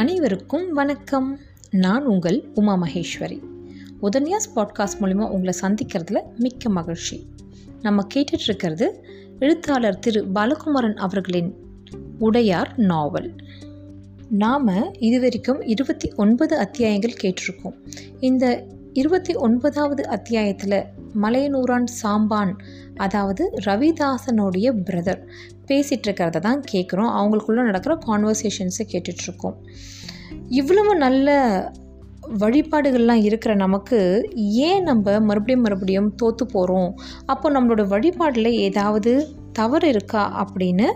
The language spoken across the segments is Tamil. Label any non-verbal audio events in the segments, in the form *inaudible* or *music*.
அனைவருக்கும் வணக்கம். நான் உங்கள் உமா மகேஸ்வரி. உதன்யாஸ் பாட்காஸ்ட் மூலிமா உங்களை சந்திக்கிறதுல மிக்க மகிழ்ச்சி. நம்ம கேட்டுட்ருக்கிறது எழுத்தாளர் திரு பாலகுமாரன் அவர்களின் உடையார் நாவல். நாம் இதுவரைக்கும் இருபத்தி ஒன்பது அத்தியாயங்கள் கேட்டிருக்கோம். இந்த இருபத்தி ஒன்பதாவது அத்தியாயத்தில் மலையனூரான் சாம்பான் அதாவது ரவிதாசனுடைய பிரதர் பேசிகிட்ருக்கிறத தான் கேட்குறோம் அவங்களுக்குள்ளே நடக்கிற கான்வர்சேஷன்ஸை கேட்டுட்ருக்கோம் இவ்வளவு நல்ல வழிபாடுகள்லாம் இருக்கிற நமக்கு ஏன் நம்ம மறுபடியும் மறுபடியும் தோற்று போகிறோம் அப்போ நம்மளோட வழிபாடில் ஏதாவது தவறு இருக்கா அப்படின்னு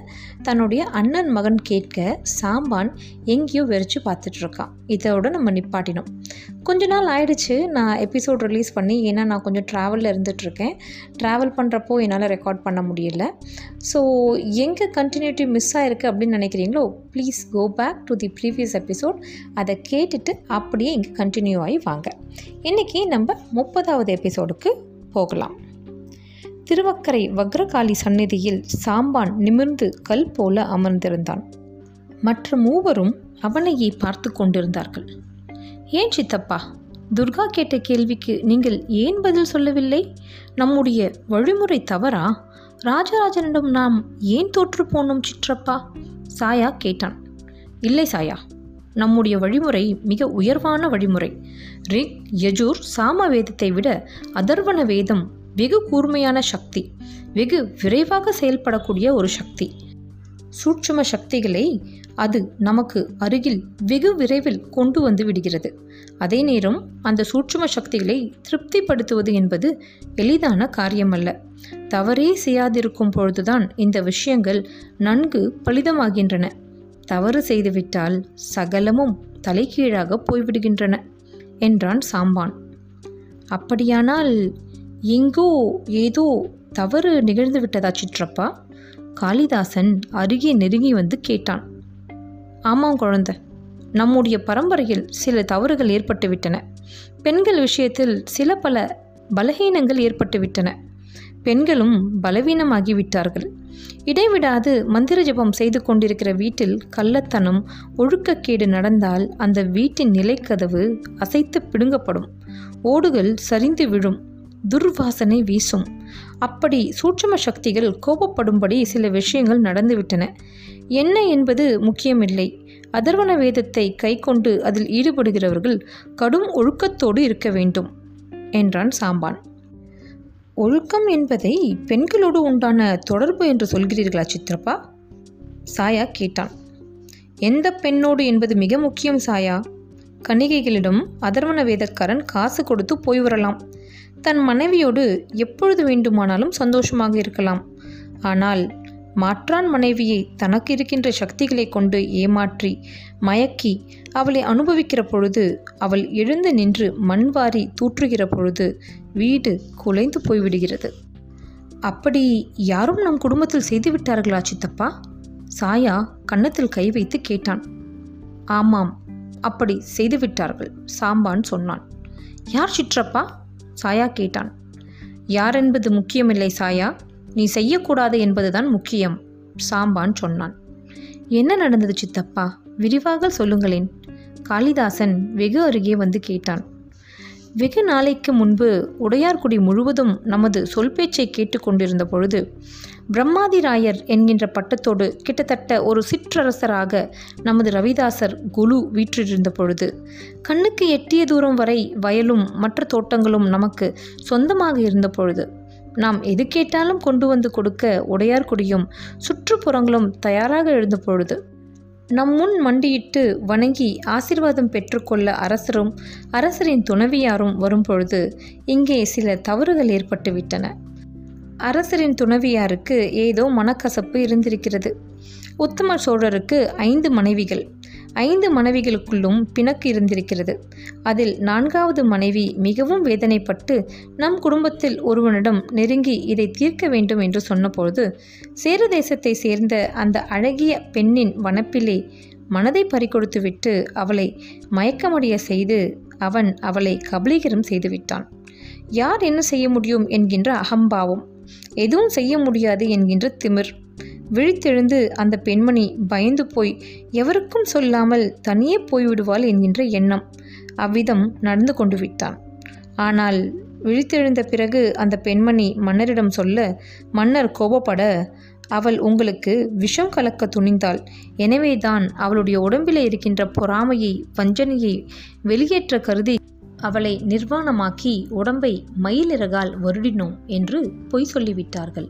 தன்னுடைய அண்ணன் மகன் கேட்க சாம்பான் எங்கேயோ வெறிச்சு பார்த்துட்ருக்கான். இதோட நம்ம நிப்பாட்டினோம். கொஞ்ச நாள் ஆயிடுச்சு நான் எபிசோட் ரிலீஸ் பண்ணி ஏன்னா நான் கொஞ்சம் ட்ராவலில் இருந்துகிட்ருக்கேன் ட்ராவல் பண்ணுறப்போ என்னால் ரெக்கார்ட் பண்ண முடியல. ஸோ எங்கே கண்டினியூட்டி மிஸ் ஆகிருக்கு அப்படின்னு நினைக்கிறீங்களோ please go back to the previous episode அதை கேட்டுட்டு அப்படியே இங்கே கண்டினியூ ஆகி வாங்க. இன்றைக்கி நம்ம முப்பதாவது எபிசோடுக்கு போகலாம். திருவக்கரை வக்ரகாளி சந்நிதியில் சாம்பான் நிமிர்ந்து கல் போல அமர்ந்திருந்தான். மற்ற மூவரும் அவனையே பார்த்து கொண்டிருந்தார்கள். ஏன் சித்தப்பா? துர்கா கேட்ட கேள்விக்கு நீங்கள் ஏன் பதில் சொல்லவில்லை? நம்முடைய வழிமுறை தவறா? ராஜராஜனிடம் நாம் ஏன் தோற்று போனோம் சிற்றப்பா? சாயா கேட்டான். இல்லை சாயா நம்முடைய வழிமுறை மிக உயர்வான வழிமுறை. ரிக் யஜூர் சாம வேதத்தை விட அதர்வன வேதம் வெகு கூர்மையான சக்தி வெகு விரைவாக செயல்படக்கூடிய ஒரு சக்தி. சூட்சும சக்திகளை அது நமக்கு அருகில் வெகு விரைவில் கொண்டு வந்து விடுகிறது. அதே நேரம் அந்த சூட்சும சக்திகளை திருப்திப்படுத்துவது என்பது எளிதான காரியமல்ல. தவறே செய்யாதிருக்கும் பொழுதுதான் இந்த விஷயங்கள் நன்கு பலிதமாகின்றன. தவறு செய்துவிட்டால் சகலமும் தலைகீழாக போய்விடுகின்றன என்றான் சாம்பான். அப்படியானால் எங்கோ ஏதோ தவறு நிகழ்ந்து விட்டதா சிற்றப்பா? காளிதாசன் அருகே நெருங்கி வந்து கேட்டான். ஆமாம் குழந்த நம்முடைய பரம்பரையில் சில தவறுகள் ஏற்பட்டுவிட்டன பெண்கள் விஷயத்தில் சில பல பலகீனங்கள் ஏற்பட்டுவிட்டன பெண்களும் பலவீனமாகிவிட்டார்கள் இடைவிடாது மந்திர ஜபம் செய்து கொண்டிருக்கிற வீட்டில் கள்ளத்தனம் ஒழுக்கக்கேடு நடந்தால் அந்த வீட்டின் நிலைக்கதவு அசைத்து பிடுங்கப்படும். ஓடுகள் சரிந்து விழும். துர்வாசனை வீசும். அப்படி சூட்சம சக்திகள் கோபப்படும்படி சில விஷயங்கள் நடந்துவிட்டன. என்ன என்பது முக்கியமில்லை. அதர்வன வேதத்தை கைக்கொண்டு அதில் ஈடுபடுகிறவர்கள் கடும் ஒழுக்கத்தோடு இருக்க வேண்டும் என்றான் சாம்பான். ஒழுக்கம் என்பதை பெண்களோடு உண்டான தொடர்பு என்று சொல்கிறீர்களா சித்ரப்பா சாயா கேட்டான். எந்த பெண்ணோடு என்பது மிக முக்கியம் சாயா. கணிகைகளிடம் அதர்வன வேதக்காரன் காசு கொடுத்து போய் வரலாம். தன் மனைவியோடு எப்பொழுது வேண்டுமானாலும் சந்தோஷமாக இருக்கலாம். ஆனால் மாற்றான் மனைவியை தனக்கு இருக்கின்ற சக்திகளை கொண்டு ஏமாற்றி மயக்கி அவளை அனுபவிக்கிற பொழுது அவள் எழுந்து நின்று மண்வாரி தூற்றுகிற பொழுது வீடு குலைந்து போய்விடுகிறது. அப்படி யாரும் நம் குடும்பத்தில் செய்துவிட்டார்களா சித்தப்பா? சாயா கன்னத்தில் கை வைத்து கேட்டான். ஆமாம் அப்படி செய்துவிட்டார்கள் சாம்பான் சொன்னான். யார் சிற்றப்பா? சாயா கேட்டான். யார் என்பது முக்கியமில்லை சாயா. நீ செய்யக்கூடாது என்பதுதான் முக்கியம் சாம்பான் சொன்னான். என்ன நடந்தது சித்தப்பா? விரிவாக சொல்லுங்களேன் காளிதாசன் வெகு அருகே வந்து கேட்டான். வெகு நாளைக்கு முன்பு உடையார்குடி முழுவதும் நமது சொல் பேச்சை கேட்டுக்கொண்டிருந்த பொழுது பிரம்மாதிராயர் என்கின்ற பட்டத்தோடு கிட்டத்தட்ட ஒரு சிற்றரசராக நமது ரவிதாசர் குலு வீற்றிருந்த பொழுது கண்ணுக்கு எட்டிய தூரம் வரை வயலும் மற்ற தோட்டங்களும் நமக்கு சொந்தமாக இருந்த பொழுது நாம் எது கேட்டாலும் கொண்டு வந்து கொடுக்க உடையார்குடியும் சுற்றுப்புறங்களும் தயாராக எழுந்த பொழுது நம் முன் மண்டியிட்டு வணங்கி ஆசிர்வாதம் பெற்றுக்கொள்ள அரசரும் அரசரின் துணவியாரும் வரும்பொழுது இங்கே சில தவறுகள் ஏற்பட்டுவிட்டன. அரசரின் துணவியாருக்கு ஏதோ மனக்கசப்பு இருந்திருக்கிறது. உத்தம சோழருக்கு ஐந்து மனைவிகள். ஐந்து மனைவிகளுக்குள்ளும் பிணக்கு இருந்திருக்கிறது. அதில் நான்காவது மனைவி மிகவும் வேதனைப்பட்டு நம் குடும்பத்தில் ஒருவனிடம் நெருங்கி இதை தீர்க்க வேண்டும் என்று சொன்னபொழுது சேர தேசத்தை சேர்ந்த அந்த அழகிய பெண்ணின் வனப்பிலே மனதை பறிகொடுத்துவிட்டு அவளை மயக்கமடைய செய்து அவன் அவளை கபலீகரம் செய்துவிட்டான். யார் என்ன செய்ய முடியும்? என்கின்ற அகம்பாவம். எதுவும் செய்ய முடியாது என்கின்ற திமிர். விழித்தெழுந்து அந்த பெண்மணி பயந்து போய் எவருக்கும் சொல்லாமல் தனியே போய்விடுவாள் என்கின்ற எண்ணம் அவ்விதம் நடந்து கொண்டு விட்டான். ஆனால் விழித்தெழுந்த பிறகு அந்த பெண்மணி மன்னரிடம் சொல்ல மன்னர் கோபப்பட அவள் உங்களுக்கு விஷம் கலக்க துணிந்தாள். எனவேதான் அவளுடைய உடம்பிலே இருக்கின்ற பொறாமையை வஞ்சனையை வெளியேற்ற கருதி அவளை நிர்வாணமாக்கி உடம்பை மயிலிறகால் வருடினோம் என்று பொய் சொல்லிவிட்டார்கள்.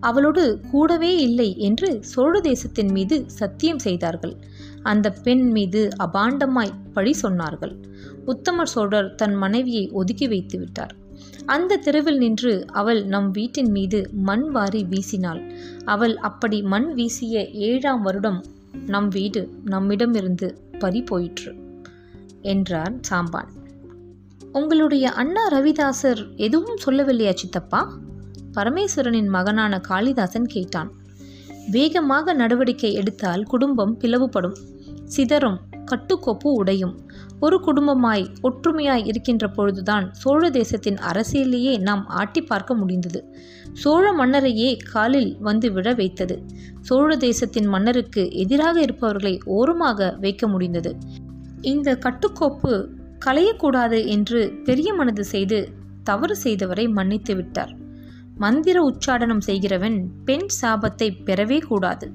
அவளோடு கூடவே இல்லை என்று சோழ தேசத்தின் மீது சத்தியம் செய்தார்கள். அந்த பெண் மீது அபாண்டமாய் பழி சொன்னார்கள். உத்தம சோழர் தன் மனைவியை ஒதுக்கி வைத்து விட்டார். அந்த தெருவில் நின்று அவள் நம் வீட்டின் மீது மண் வாரி வீசினாள். அவள் அப்படி மண் வீசிய ஏழாம் வருடம் நம் வீடு நம்மிடமிருந்து பறி போயிற்று என்றார் சாம்பான். உங்களுடைய அண்ணா ரவிதாசர் எதுவும் சொல்லவில்லையா சித்தப்பா? பரமேஸ்வரனின் மகனான காளிதாசன் கேட்டான். வேகமாக நடவடிக்கை எடுத்தால் குடும்பம் பிளவுபடும். சிதறும் கட்டுக்கோப்பு உடையும். ஒரு குடும்பமாய் ஒற்றுமையாய் இருக்கின்ற பொழுதுதான் சோழ தேசத்தின் அரசியலையே நாம் ஆட்டி பார்க்க முடிந்தது. சோழ மன்னரையே காலில் வந்து விழ வைத்தது. சோழ தேசத்தின் மன்னருக்கு எதிராக இருப்பவர்களை ஓரமாக வைக்க முடிந்தது. இந்த கட்டுக்கோப்பு களையக்கூடாது என்று பெரிய மனது செய்து தவறு செய்தவரை மன்னித்து விட்டார். மந்திர உச்சாடனம் செய்கிறவன் பெண் சாபத்தை பெறவே கூடாது.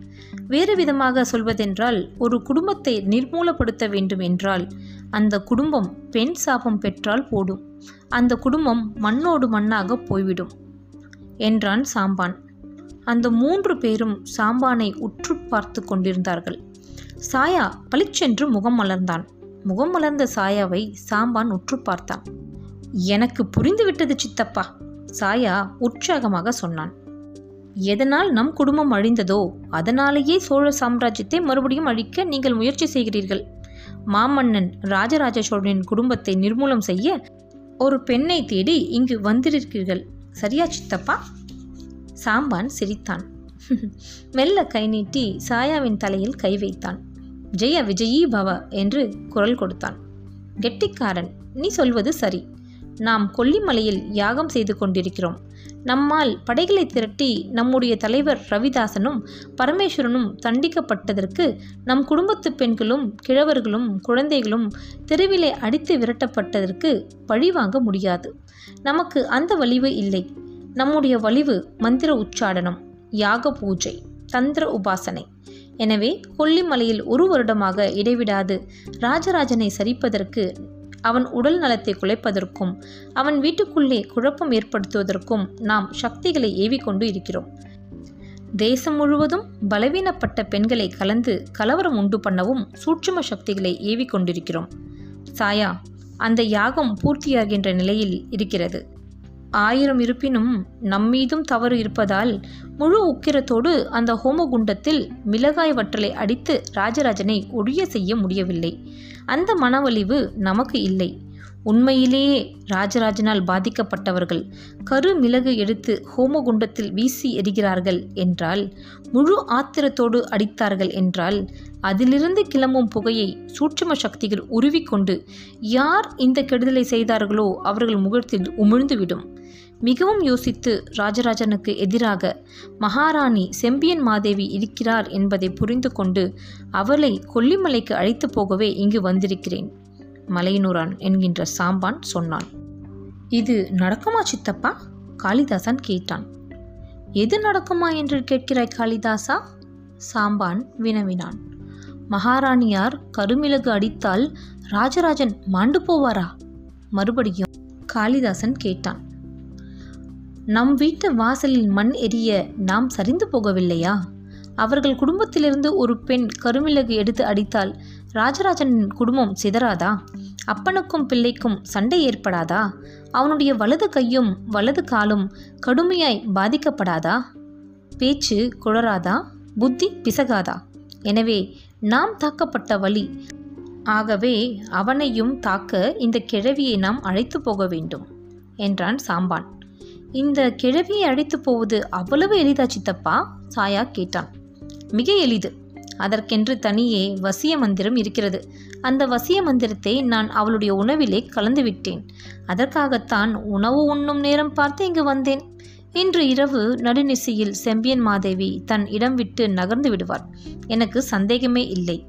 வேறு விதமாக சொல்வதென்றால் ஒரு குடும்பத்தை நிர்மூலப்படுத்த வேண்டும் என்றால் அந்த குடும்பம் பெண் சாபம் பெற்றால் போடும். அந்த குடும்பம் மண்ணோடு மண்ணாக போய்விடும் என்றான் சாம்பான். அந்த மூன்று பேரும் சாம்பானை உற்று பார்த்து கொண்டிருந்தார்கள். சாயா பளிச்சென்று முகம் மலர்ந்தான். முகம் மலர்ந்த சாயாவை சாம்பான் உற்று பார்த்தான். எனக்கு புரிந்துவிட்டது சித்தப்பா சாயா உற்சாகமாக சொன்னான். எதனால் நம் குடும்பம் அழிந்ததோ அதனாலேயே சோழ சாம்ராஜ்யத்தை மறுபடியும் அழிக்க நீங்கள் முயற்சி செய்கிறீர்கள். மாமன்னன் ராஜராஜ சோழனின் குடும்பத்தை நிர்மூலம் செய்ய ஒரு பெண்ணை தேடி இங்கு வந்திருக்கிறீர்கள். சரியா சித்தப்பா? சாம்பான் சிரித்தான். *laughs* மெல்ல கை நீட்டி சாயாவின் தலையில் கை வைத்தான். ஜெய விஜயீ பவ என்று குரல் கொடுத்தான். கெட்டிக்காரன் நீ சொல்வது சரி. நாம் கொல்லிமலையில் யாகம் செய்து கொண்டிருக்கிறோம். நம்மால் படைகளை திரட்டி நம்முடைய தலைவர் ரவிதாசனும் பரமேஸ்வரனும் தண்டிக்கப்பட்டதற்கு நம் குடும்பத்து பெண்களும் கிழவர்களும் குழந்தைகளும் தெருவிலே அடித்து விரட்டப்பட்டதற்கு பழிவாங்க முடியாது. நமக்கு அந்த வலிவு இல்லை. நம்முடைய வலிவு மந்திர உச்சாடனம் யாக பூஜை தந்திர உபாசனை. எனவே கொல்லிமலையில் ஒரு வருடமாக இடைவிடாது ராஜராஜனை சரிப்பதற்கு அவன் உடல் நலத்தை குலைப்பதற்கும் அவன் வீட்டுக்குள்ளே குழப்பம் ஏற்படுத்துவதற்கும் நாம் சக்திகளை ஏவிக்கொண்டு இருக்கிறோம். தேசம் முழுவதும் பலவீனப்பட்ட பெண்களை கலந்து கலவரம் உண்டு பண்ணவும் சூட்சும சக்திகளை ஏவிக் கொண்டிருக்கிறோம் சாயா அந்த யாகம் பூர்த்தியாகின்ற நிலையில் இருக்கிறது. ஆயிரம் இருப்பினும் நம்மீதும் தவறு இருப்பதால் முழு உக்கிரத்தோடு அந்த ஹோமகுண்டத்தில் மிளகாய் வற்றலை அடித்து ராஜராஜனை ஒழிய செய்ய முடியவில்லை. அந்த மனவலிவு நமக்கு இல்லை. உண்மையிலேயே ராஜராஜனால் பாதிக்கப்பட்டவர்கள். கருமிளகு எடுத்து ஹோமகுண்டத்தில் வீசி எறிகிறார்கள் என்றால் முழு ஆத்திரத்தோடு அடித்தார்கள் என்றால் அதிலிருந்து கிளம்பும் புகையை சூட்சும சக்திகள் உருவிக்கொண்டு யார் இந்த கெடுதலை செய்தார்களோ அவர்கள் முகத்தில் உமிழ்ந்துவிடும். மிகவும் யோசித்து ராஜராஜனுக்கு எதிராக மகாராணி செம்பியன் மாதேவி இருக்கிறார் என்பதை புரிந்து கொண்டு அவளை கொல்லிமலைக்கு அழைத்து போகவே இங்கு வந்திருக்கிறேன். மலையனூரான் என்கின்ற சாம்பான் சொன்னான். இது நடக்குமா சித்தப்பா? காளிதாசன் கேட்டான். எது நடக்குமா என்று கேட்கிறாய் காளிதாசா? சாம்பான் வினவினான். மகாராணியார் கருமிளகு அடித்தால் ராஜராஜன் மாண்டு போவாரா? மறுபடியும் காளிதாசன் கேட்டான். நம் வீட்டு வாசலில் மண் எரிய நாம் சரிந்து போகவில்லையா? அவர்கள் குடும்பத்திலிருந்து ஒரு பெண் கருமிளகு எடுத்து அடித்தால் ராஜராஜனின் குடும்பம் சிதறாதா? அப்பனுக்கும் பிள்ளைக்கும் சண்டை ஏற்படாதா? அவனுடைய வலது கையும் வலது காலும் கடுமையாய் பாதிக்கப்படாதா? பேச்சு குளராதா புத்தி பிசகாதா? எனவே நாம் தாக்கப்பட்ட வழி. ஆகவே அவனையும் தாக்க இந்த கிழவியை நாம் அழைத்து போக வேண்டும் என்றான் சாம்பான். இந்த கிழவியை அழைத்து போவது அவ்வளவு எளிதா சித்தப்பா? சாயா கேட்டான். மிக எளிது. அதற்கென்று தனியே வசிய மந்திரம் இருக்கிறது. அந்த வசிய மந்திரத்தை நான் அவளுடைய உணவிலே கலந்து விட்டேன். அதற்காகத்தான் உணவு உண்ணும் நேரம் பார்த்து இங்கு வந்தேன். இன்று இரவு நடுநிசையில் செம்பியன் மாதேவி தன் இடம் விட்டு நகர்ந்து விடுவார் எனக்கு சந்தேகமே இல்லை.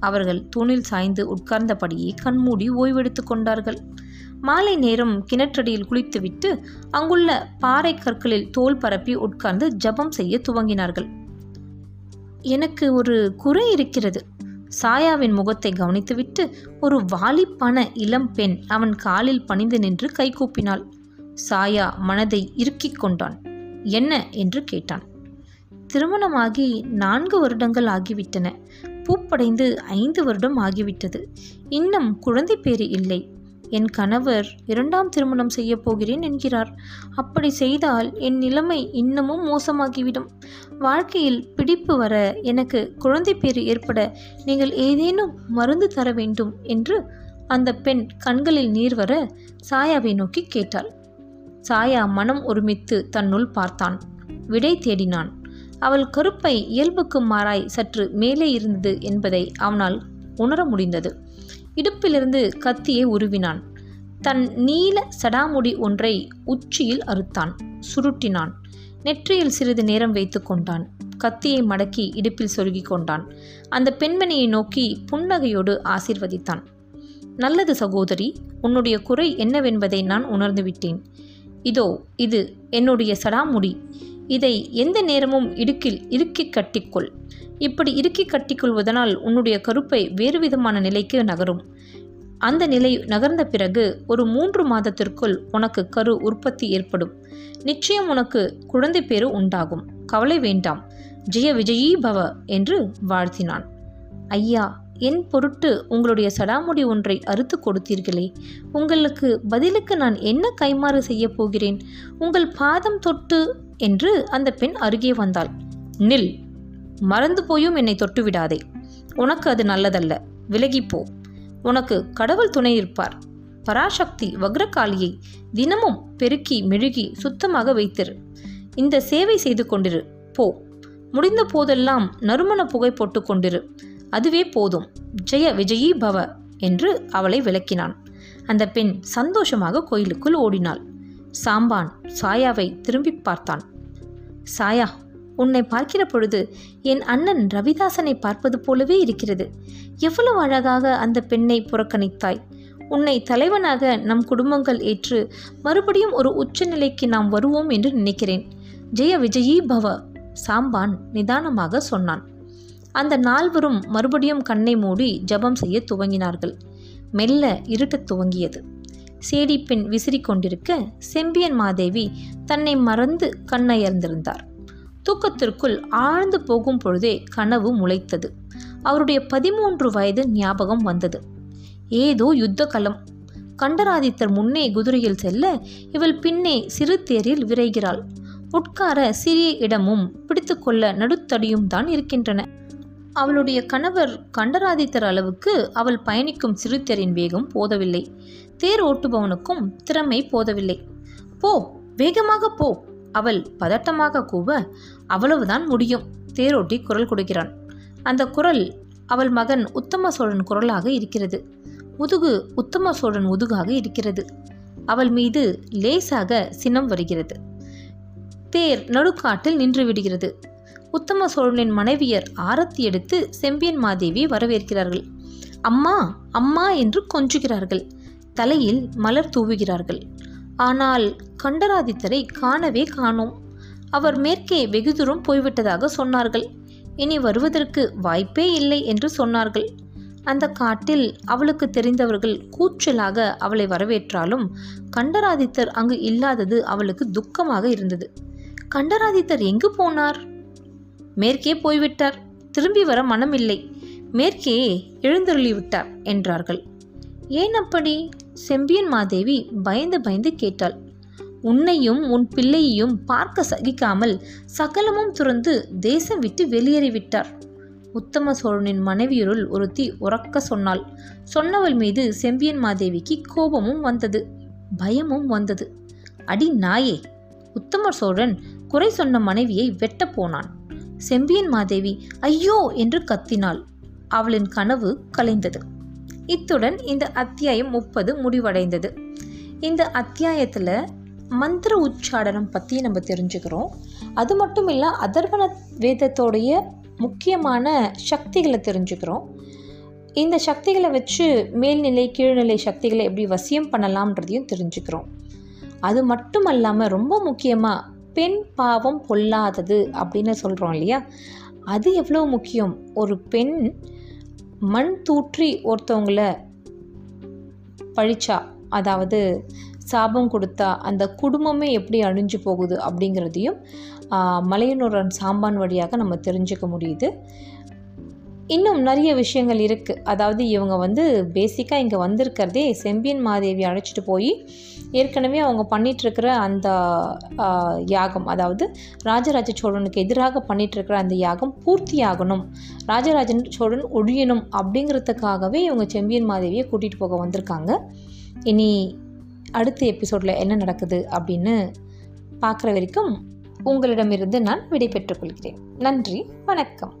அவர்கள் தூணில் சாய்ந்து உட்கார்ந்தபடியே கண்மூடி ஓய்வெடுத்துக் கொண்டார்கள். மாலை நேரம் கிணற்றடியில் குளித்துவிட்டு அங்குள்ள பாறை கற்களில் தோல் பரப்பி உட்கார்ந்து ஜபம் செய்ய துவங்கினார்கள். எனக்கு ஒரு குறை இருக்கிறது. சாயாவின் முகத்தை கவனித்துவிட்டு ஒரு வாலிப்பான இளம் பெண் அவன் காலில் பணிந்து நின்று கைகூப்பினாள் சாயா மனதை இறுக்கிக் கொண்டான். என்ன என்று கேட்டான். திருமணமாகி நான்கு வருடங்கள் ஆகிவிட்டன. பூப்படைந்து ஐந்து வருடம் ஆகிவிட்டது. இன்னும் குழந்தை பேறு இல்லை. என் கணவர் இரண்டாம் திருமணம் செய்ய போகிறேன் என்கிறார். அப்படி செய்தால் என் நிலைமை இன்னமும் மோசமாகிவிடும். வாழ்க்கையில் பிடிப்பு வர எனக்கு குழந்தை பேறு ஏற்பட நீங்கள் ஏதேனும் மருந்து தர வேண்டும் என்று அந்த பெண் கண்களில் நீர் வர சாயாவை நோக்கி கேட்டாள். சாயா மனம் ஒருமித்து தன்னுள் பார்த்தான். விடை தேடினான். அவள் கருப்பை இயல்புக்கு மாறாய் சற்று மேலே இருந்தது என்பதை அவனால் உணர முடிந்தது. இடுப்பிலிருந்து கத்தியை உருவினான். தன் நீல சடாமுடி ஒன்றை உச்சியில் அறுத்தான். சுருட்டினான். நெற்றியில் சிறிது நேரம் வைத்து கொண்டான். கத்தியை மடக்கி இடுப்பில் சொருகி கொண்டான். அந்த பெண்மணியை நோக்கி புன்னகையோடு ஆசிர்வதித்தான். நல்லது சகோதரி உன்னுடைய குறை என்னவென்பதை நான் உணர்ந்துவிட்டேன் இதோ இது என்னுடைய சடாமுடி. இதை எந்த நேரமும் இடுக்கில் இறுக்கி கட்டிக்கொள். இப்படி இறுக்கி கட்டிக்கொள்வதனால் உன்னுடைய கருப்பை வேறு விதமான நிலைக்கு நகரும். அந்த நிலை நகர்ந்த பிறகு ஒரு மூன்று மாதத்திற்குள் உனக்கு கரு உற்பத்தி ஏற்படும். நிச்சயம் உனக்கு குழந்தை பேரு உண்டாகும். கவலை வேண்டாம். ஜெய விஜயீ பவ என்று வாழ்த்தினான். ஐயா என் பொருட்டு உங்களுடைய சடாமுடி ஒன்றை அறுத்து கொடுத்தீர்களே. உங்களுக்கு பதிலுக்கு நான் என்ன கைமாறு செய்ய போகிறேன்? உங்கள் பாதம் தொட்டு என்று அந்த பெண் அருகே வந்தாள். நில். மறந்து போயும் என்னை தொட்டு விடாதே உனக்கு அது நல்லதல்ல. விலகிப்போ. உனக்கு கடவுள் துணை இருப்பார். பராசக்தி வக்ரகாளியை தினமும் பெருக்கி மெழுகி சுத்தமாக வைத்திரு. இந்த சேவை செய்து கொண்டிரு. போ. முடிந்த போதெல்லாம் நறுமண புகை போட்டு கொண்டிரு. அதுவே போதும். ஜெய விஜயீ பவ என்று அவளை விளக்கினான். அந்த பெண் சந்தோஷமாக கோயிலுக்குள் ஓடினாள். சாம்பான் சாயாவை திரும்பி பார்த்தான். சாயா உன்னை பார்க்கிற பொழுது என் அண்ணன் ரவிதாசனை பார்ப்பது போலவே இருக்கிறது. எவ்வளவு அழகாக அந்த பெண்ணை புறக்கணித்தாய். உன்னை தலைவனாக நம் குடும்பங்கள் ஏற்று மறுபடியும் ஒரு உச்சநிலைக்கு நாம் வருவோம் என்று நினைக்கிறேன். ஜெய விஜயீ பவ சாம்பான் நிதானமாக சொன்னான். அந்த நால்வரும் மறுபடியும் கண்ணை மூடி ஜபம் செய்ய துவங்கினார்கள். மெல்ல இருட்டத் துவங்கியது. சேடி பெண் விசிறிக் கொண்டிருக்க செம்பியன் மாதேவி தன்னை மறந்து கண்ணயர்ந்திருந்தார். தூக்கத்திற்குள் ஆழ்ந்து போகும் பொழுதே கனவு முளைத்தது. அவருடைய பதிமூன்று வயது ஞாபகம் வந்தது. ஏதோ யுத்த களம் கண்டராதித்தர் முன்னே குதிரையில் செல்ல இவள் பின்னே சிறு தேரில் விரைகிறாள். உட்கார சிறிய இடமும் பிடித்துக்கொள்ள நடுத்தடியும் தான் இருக்கின்றன. அவளுடைய கணவர் கண்டராதித்தர் அளவுக்கு அவள் பயணிக்கும் சிறுத்தேரின் வேகம் போதவில்லை. தேர் ஓட்டுபவனுக்கும் திறமை போதவில்லை. போ வேகமாக போ அவள் பதட்டமாக கூவ அவ்வளவுதான் முடியும் தேரோட்டி குரல் கொடுக்கிறான். அந்த குரல் அவள் மகன் உத்தம சோழன் குரலாக இருக்கிறது. முதுகு உத்தம சோழன் முதுகாக இருக்கிறது. அவள் மீது லேசாக சினம் வருகிறது. தேர் நடுக்காட்டில் நின்று விடுகிறது. உத்தம சோழனின் மனைவியர் ஆரத்தி எடுத்து செம்பியன் மாதேவி வரவேற்கிறார்கள். அம்மா அம்மா என்று கொஞ்சுகிறார்கள். தலையில் மலர் தூவுகிறார்கள். ஆனால் கண்டராதித்தரை காணவே காணோம். அவர் மேற்கே வெகு தூரம் போய்விட்டதாக சொன்னார்கள். இனி வருவதற்கு வாய்ப்பே இல்லை என்று சொன்னார்கள். அந்த காட்டில் அவளுக்கு தெரிந்தவர்கள் கூச்சலாக அவளை வரவேற்றாலும் கண்டராதித்தர் அங்கு இல்லாதது அவளுக்கு துக்கமாக இருந்தது. கண்டராதித்தர் எங்கு போனார்? மேற்கே போய்விட்டார். திரும்பி வர மனமில்லை. மேற்கே எழுந்தருளிவிட்டார் என்றார்கள். ஏன் அப்படி? செம்பியன் மாதேவி பயந்து பயந்து கேட்டாள். உன்னையும் உன் பிள்ளையையும் பார்க்க சகிக்காமல் சகலமும் துறந்து தேசம் விட்டு வெளியேறிவிட்டார் உத்தம சோழனின் மனைவியருள் ஒருத்தி உறக்க சொன்னாள். சொன்னவள் மீது செம்பியன் மாதேவிக்கு கோபமும் வந்தது பயமும் வந்தது. அடி நாயே உத்தம சோழன் குறை சொன்ன மனைவியை வெட்டப் போனான். செம்பியன் மாதேவி ஐயோ! என்று கத்தினாள். அவளின் கனவு கலைந்தது. இத்துடன் இந்த அத்தியாயம் முப்பது முடிவடைந்தது. இந்த அத்தியாயத்தில் மந்திர உச்சாடனம் பற்றி நம்ம தெரிஞ்சுக்கிறோம். அது மட்டும் இல்லை அதர்வன வேதத்தோடைய முக்கியமான சக்திகளை தெரிஞ்சுக்கிறோம். இந்த சக்திகளை வச்சு மேல்நிலை கீழ்நிலை சக்திகளை எப்படி வசியம் பண்ணலாம்ன்றதையும் தெரிஞ்சுக்கிறோம். அது மட்டும் அல்லாமல் ரொம்ப முக்கியமாக பெண் பாவம் பொல்லாதது அப்படின்னு சொல்கிறோம் இல்லையா? அது எவ்வளோ முக்கியம்? ஒரு பெண் மண் தூற்றி ஒருத்தவங்கள பழிச்சா அதாவது சாபம் கொடுத்தா அந்த குடும்பமே எப்படி அழிஞ்சு போகுது அப்படிங்கிறதையும் மலையனூரன் சாம்பான் வழியாக நம்ம தெரிஞ்சுக்க முடியுது. இன்னும் நிறைய விஷயங்கள் இருக்குது அதாவது இவங்க வந்து பேசிக்காக இங்கே வந்திருக்கிறதே செம்பியன் மாதேவி அழைச்சிட்டு போய் ஏற்கனவே அவங்க பண்ணிகிட்ருக்கிற அந்த யாகம் அதாவது ராஜராஜ சோழனுக்கு எதிராக பண்ணிகிட்ருக்கிற அந்த யாகம் பூர்த்தி ஆகணும் ராஜராஜன் சோழன் ஒழியணும் அப்படிங்கிறதுக்காகவே இவங்க செம்பியன் மாதேவியை கூட்டிகிட்டு போக வந்திருக்காங்க. இனி அடுத்த எபிசோடில் என்ன நடக்குது அப்படின்னு பார்க்குற வரைக்கும் உங்களிடமிருந்து நான் விடை பெற்றுக்கொள்கிறேன் நன்றி வணக்கம்.